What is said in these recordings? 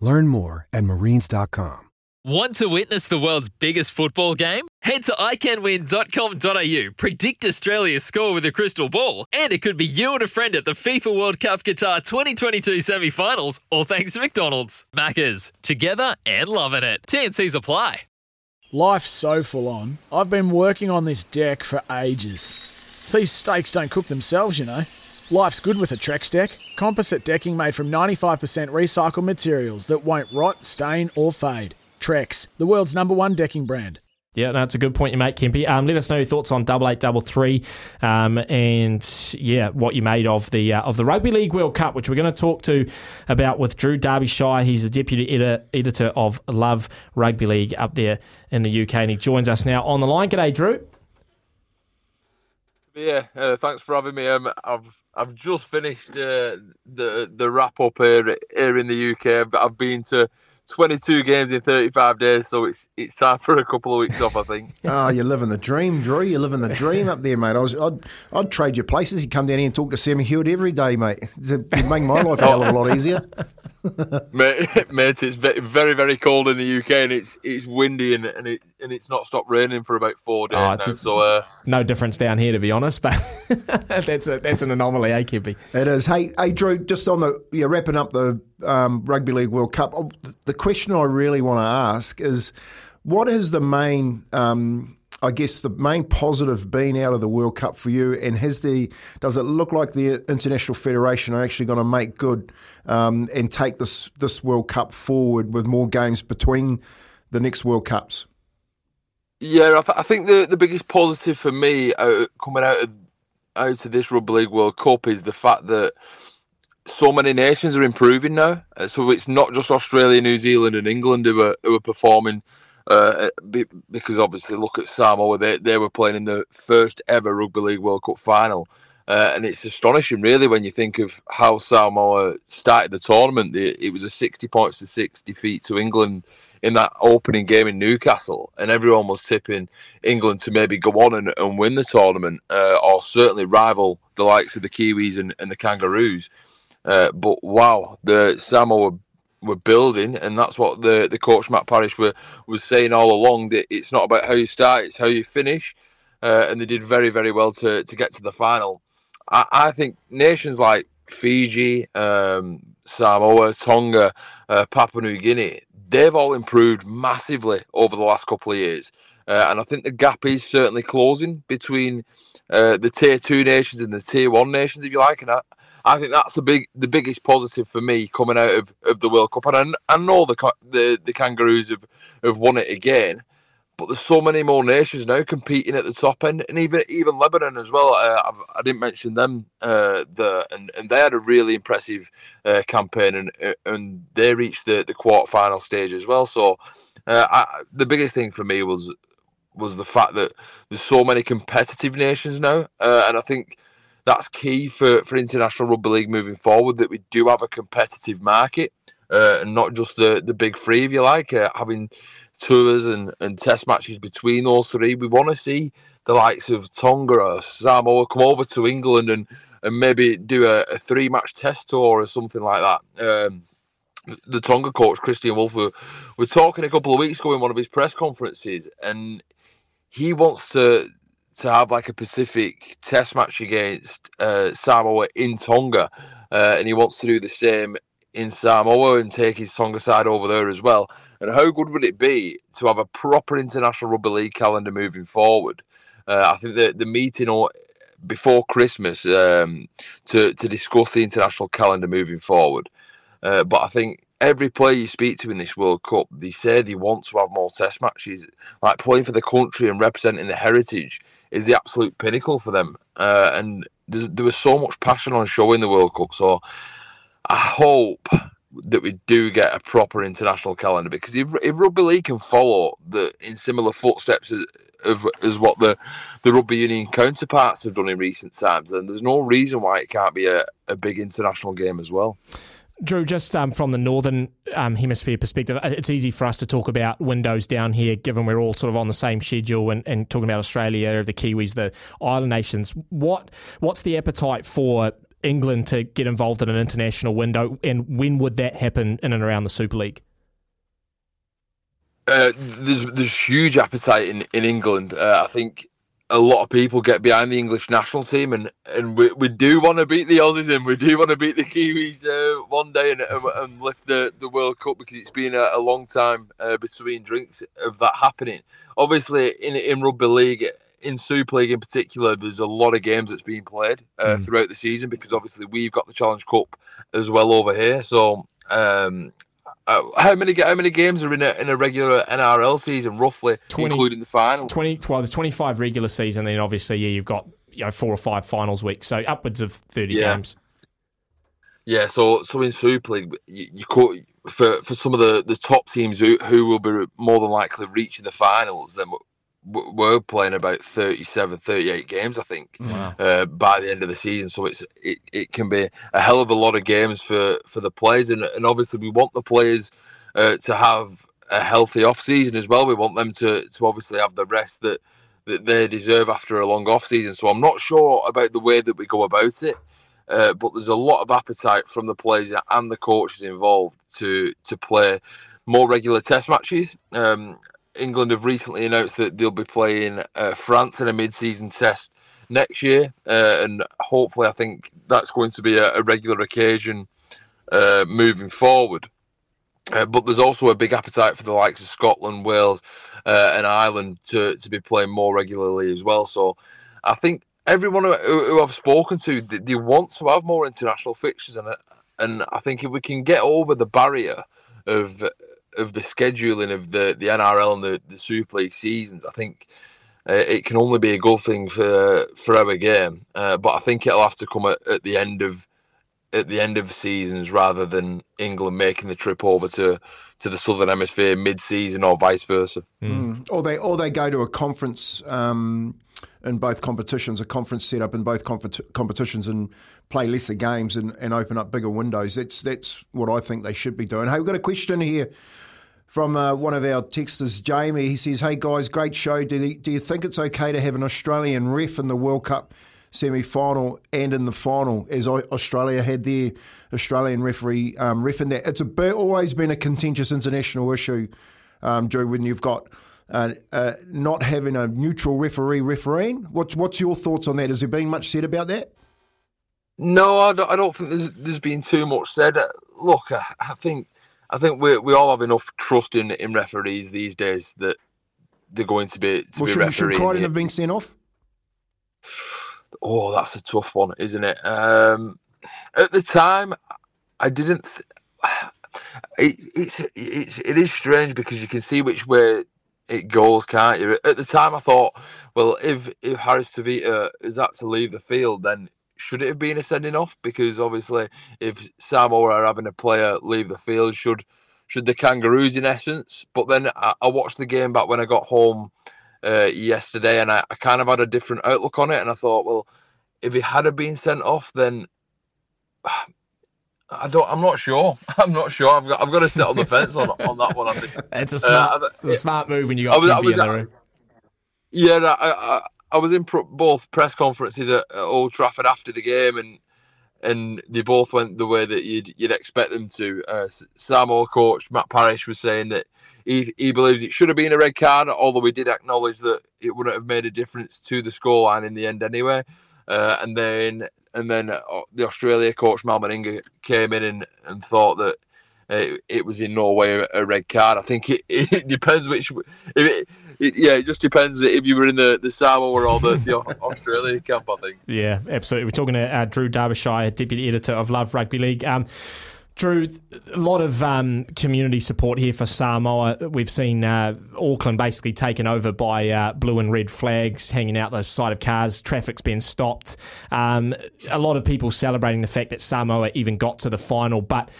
Learn more at marines.com. Want to witness the world's biggest football game? Head to iCanWin.com.au, predict Australia's score with a crystal ball, and it could be you and a friend at the FIFA World Cup Qatar 2022 semi finals, all thanks to McDonald's. Maccas, together and loving it. TNC's apply. Life's so full on. I've been working on this deck for ages. These steaks don't cook themselves, you know. Life's good with a Trex deck. Composite decking made from 95% recycled materials that won't rot, stain, or fade. Trex, the world's number one decking brand. Yeah, no, a good point you make, Kempy. Um, let us know your thoughts on double eight, double three, um, and yeah, what you made of the uh, of the Rugby League World Cup, which we're going to talk to about with Drew Derbyshire. He's the deputy editor, editor of Love Rugby League up there in the UK, and he joins us now on the line. G'day, Drew. Yeah, uh, thanks for having me. Um, I've I've just finished uh, the the wrap up here here in the UK. I've, I've been to 22 games in 35 days, so it's it's time for a couple of weeks off, I think. oh, you're living the dream, Drew. You're living the dream up there, mate. I was, I'd, I'd trade your places. You come down here and talk to Sammy Hewitt every day, mate. It'd make my life a hell of a lot easier. mate, mate, it's very, very cold in the UK, and it's it's windy, and, and it and it's not stopped raining for about four days oh, now. So uh, no difference down here, to be honest. But that's a that's an anomaly, eh, Kippy? It is. Hey, hey, Drew. Just on the yeah, wrapping up the um, Rugby League World Cup. Oh, the question I really want to ask is, what is the main um, I guess the main positive being out of the World Cup for you, and has the does it look like the international federation are actually going to make good um, and take this this World Cup forward with more games between the next World Cups? Yeah, I, th- I think the, the biggest positive for me out, coming out of out of this Rugby League World Cup is the fact that so many nations are improving now. So it's not just Australia, New Zealand, and England who are who are performing uh, because obviously look at Samoa, they, they were playing in the first ever Rugby League World Cup final. Uh, and it's astonishing, really, when you think of how Samoa started the tournament. It was a 60 points to 6 defeat to England in that opening game in Newcastle, and everyone was tipping England to maybe go on and, and win the tournament, uh, or certainly rival the likes of the Kiwis and, and the Kangaroos. Uh, but wow, the Samoa were building, and that's what the the coach Matt Parish were was saying all along. That it's not about how you start; it's how you finish. Uh, and they did very very well to to get to the final. I, I think nations like Fiji, um, Samoa, Tonga, uh, Papua New Guinea, they've all improved massively over the last couple of years. Uh, and I think the gap is certainly closing between uh, the tier two nations and the tier one nations, if you like. And I, I think that's the big, the biggest positive for me coming out of, of the World Cup. And I, I know the, the the Kangaroos have, have won it again, but there's so many more nations now competing at the top end, and even even Lebanon as well. Uh, I didn't mention them uh, the and, and they had a really impressive uh, campaign, and uh, and they reached the the quarter final stage as well. So uh, I, the biggest thing for me was was the fact that there's so many competitive nations now, uh, and I think that's key for, for international rugby league moving forward. That we do have a competitive market, uh, and not just the the big three, if you like, uh, having tours and, and test matches between those three. We want to see the likes of Tonga or Samoa come over to England and and maybe do a, a three match test tour or something like that. Um, the Tonga coach Kristian Woolf were, were talking a couple of weeks ago in one of his press conferences, and he wants to to have like a Pacific Test match against uh, Samoa in Tonga, uh, and he wants to do the same in Samoa and take his Tonga side over there as well. And how good would it be to have a proper international rugby league calendar moving forward? Uh, I think that the meeting or before Christmas um, to to discuss the international calendar moving forward. Uh, but I think every player you speak to in this World Cup, they say they want to have more Test matches. Like playing for the country and representing the heritage is the absolute pinnacle for them. Uh, and there, there was so much passion on show in the World Cup. So I hope that we do get a proper international calendar because if, if rugby league can follow the in similar footsteps as, of as what the the rugby union counterparts have done in recent times, then there's no reason why it can't be a, a big international game as well. Drew, just um, from the northern um, hemisphere perspective, uh, it's easy for us to talk about windows down here, given we're all sort of on the same schedule and, and talking about Australia, the Kiwis, the island nations. What what's the appetite for England to get involved in an international window, and when would that happen in and around the Super League? Uh, there's there's huge appetite in in England. Uh, I think a lot of people get behind the English national team, and, and we, we do want to beat the Aussies and we do want to beat the Kiwis uh, one day and, and, lift the, the World Cup because it's been a, a long time uh, between drinks of that happening. Obviously, in in rugby league, in Super League in particular, there's a lot of games that's being played uh, mm. throughout the season because obviously we've got the Challenge Cup as well over here. So um, uh, how many how many games are in a in a regular NRL season, roughly, 20, including the final? Twenty. Well, there's twenty five regular season, then obviously yeah, you've got you know four or five finals weeks, so upwards of thirty yeah. games. Yeah, so so in Super League, you, you could for for some of the, the top teams who, who will be more than likely reaching the finals, then we're playing about 37, 38 games, I think, wow. uh, by the end of the season. So it's it, it can be a hell of a lot of games for, for the players, and, and obviously we want the players uh, to have a healthy off season as well. We want them to, to obviously have the rest that that they deserve after a long off season. So I'm not sure about the way that we go about it, uh, but there's a lot of appetite from the players and the coaches involved to to play more regular Test matches. Um, England have recently announced that they'll be playing uh, France in a mid-season test next year, uh, and hopefully, I think that's going to be a, a regular occasion uh, moving forward. Uh, but there's also a big appetite for the likes of Scotland, Wales, uh, and Ireland to, to be playing more regularly as well. So I think everyone who, who I've spoken to, they, they want to have more international fixtures, and and I think if we can get over the barrier of of the scheduling of the, the NRL and the, the Super League seasons, I think uh, it can only be a good thing for for our game. Uh, but I think it'll have to come at, at the end of at the end of seasons rather than England making the trip over to to the southern hemisphere mid-season or vice versa. Mm. Or they or they go to a conference um, in both competitions, a conference set up in both competitions, and play lesser games and, and open up bigger windows. That's that's what I think they should be doing. Hey, we've got a question here from uh, one of our texters, Jamie. He says, "Hey guys, great show. Do, they, do you think it's okay to have an Australian ref in the World Cup semi final and in the final, as Australia had their Australian referee um, ref in that? It's a, always been a contentious international issue, um, Drew, when you've got." Uh, uh, not having a neutral referee refereeing. What's what's your thoughts on that? Has there been much said about that? No, I don't, I don't think there's there's been too much said. Uh, look, I, I think I think we we all have enough trust in in referees these days that they're going to be to well, be should, should Crichton have been sent off? Oh, that's a tough one, isn't it? Um, at the time, I didn't. Th- it, it's it's it is strange because you can see which way it goes, can't you? At the time, I thought, well, if if Harris Tavita is that to leave the field, then should it have been a sending off? Because obviously, if Samoa are having a player leave the field, should should the Kangaroos in essence? But then I, I watched the game back when I got home uh, yesterday, and I, I, kind of had a different outlook on it. And I thought, well, if he had been sent off, then I don't. I'm not sure. I'm not sure. I've got. I've got to sit on the fence on, on that one. I think it's a smart, uh, a smart move when you got I was, I was, in the room. Yeah, I, I I, was in both press conferences at, at, Old Trafford after the game, and and they both went the way that you'd you'd expect them to. Uh, Samoa coach Matt Parish was saying that he he believes it should have been a red card, although we did acknowledge that it wouldn't have made a difference to the scoreline in the end anyway. Uh, and then and then uh, the Australia coach Mal Meninga came in and, and thought that it, it was in no way a, red card. I think it, it depends which. It, yeah, it just depends if you were in the, the Samoa or the, the Australia camp, I think. Yeah, absolutely. We're talking to uh, Drew Derbyshire, Deputy Editor of Love Rugby League. Um, Drew, a lot of um, community support here for Samoa. We've seen uh, Auckland basically taken over by uh, blue and red flags hanging out the side of cars. Traffic's been stopped. Um, a lot of people celebrating the fact that Samoa even got to the final. But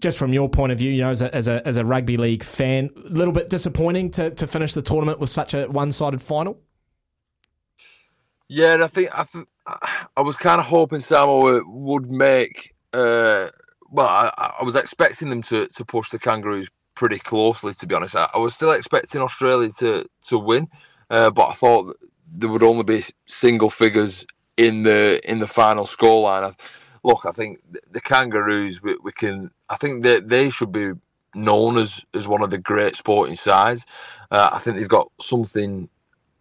just from your point of view, you know, as a, as a, as a rugby league fan, a little bit disappointing to, to finish the tournament with such a one sided final? Yeah, I think I, th- I was kind of hoping Samoa would make. Uh, well, I, I, was expecting them to, to push the Kangaroos pretty closely. To be honest, I, I was still expecting Australia to to win, uh, but I thought there would only be single figures in the in the final scoreline. Look, I think the Kangaroos we, we can. I think that they should be known as as one of the great sporting sides. Uh, I think they've got something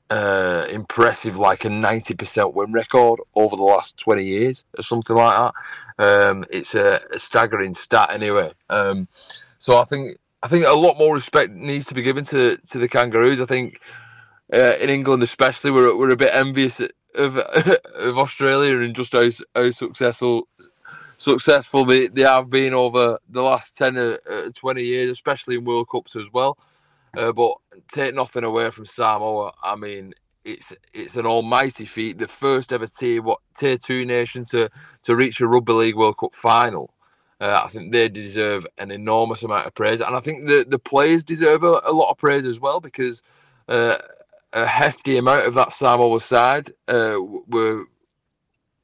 uh, impressive, like a 90% win record over the last 20 years or something like that. Um, it's a, a, staggering stat anyway. Um, so I think I think a lot more respect needs to be given to, to the Kangaroos. I think uh, in England especially we're we're a bit envious of of Australia and just how, how successful successful they, they have been over the last 10 or uh, 20 years, especially in World Cups as well. Uh, but take nothing away from Samoa. I mean, it's it's an almighty feat. The first ever tier what tier two nation to to reach a Rugby League World Cup final. Uh, I think they deserve an enormous amount of praise, and I think the the players deserve a, a lot of praise as well because uh, a hefty amount of that Samoa side uh, were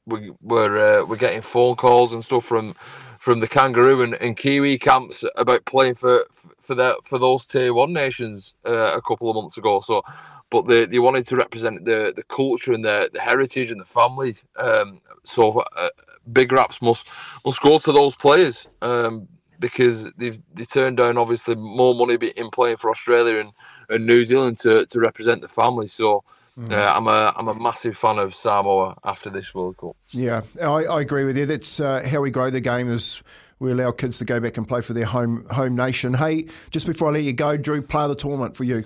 we were uh, we're getting phone calls and stuff from from the Kangaroo and, and Kiwi camps about playing for for that for those tier one nations uh, a couple of months ago. So, but they, they wanted to represent the the culture and the, the heritage and the families. Um, so uh, big raps must must go to those players um, because they've they turned down obviously more money in playing for Australia and, and New Zealand to, to represent the family. So. Mm. Uh, I'm a I'm a massive fan of Samoa after this World Cup. Yeah, I, I agree with you. That's uh, how we grow the game is we allow kids to go back and play for their home home nation. Hey, just before I let you go, Drew, player of the tournament for you.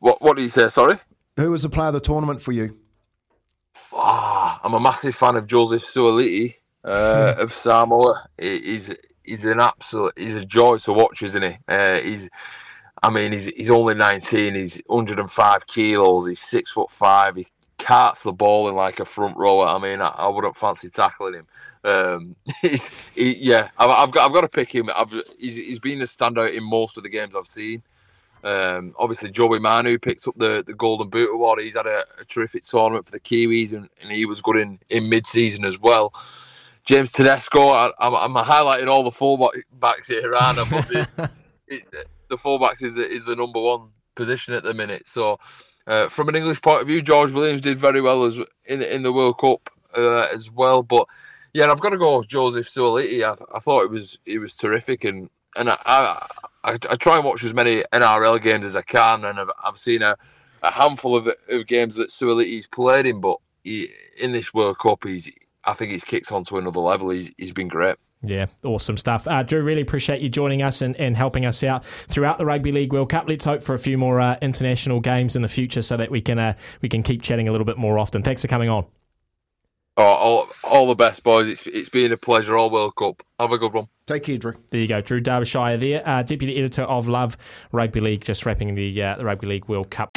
What What do you say? Sorry. Who was the player of the tournament for you? Ah, I'm a massive fan of Joseph Suaalii uh, of Samoa. He's he's an absolute he's a joy to watch, isn't he? Uh, he's I mean, he's he's only 19. He's 105 kilos. He's six foot five. He carts the ball in like a front rower. I mean, I, I wouldn't fancy tackling him. Um, he, he, yeah, I've, I've, got I've got to pick him. I've, he's he's been a standout in most of the games I've seen. Um, obviously, Joey Manu picked up the, the Golden Boot award. He's had a, a terrific tournament for the Kiwis, and, and he was good in, in mid season as well. James Tedesco, I, am I'm, I'm highlighting all the fullbacks here, and but the, it, the fullbacks is the, is the number one position at the minute. So, uh, from an English point of view, George Williams did very well as in in the World Cup uh, as well. But yeah, I've got to go Joseph Suaalii. I, I thought it was it was terrific, and and I, I, I try and watch as many NRL games as I can, and I've, I've seen a, a handful of, of games that Suaalii's played in, but he, in this World Cup, he's I think he's kicked on to another level. He's he's been great. Yeah, awesome stuff. Uh, Drew, really appreciate you joining us and, and helping us out throughout the Rugby League World Cup. Let's hope for a few more uh, international games in the future so that we can uh, we can keep chatting a little bit more often. Thanks for coming on. Oh, all, all the best, boys. It's, it's been a pleasure all World Cup. Have a good one. Take care, Drew. There you go. Drew Derbyshire there, uh, Deputy Editor of Love Rugby League, just wrapping the, uh, the Rugby League World Cup.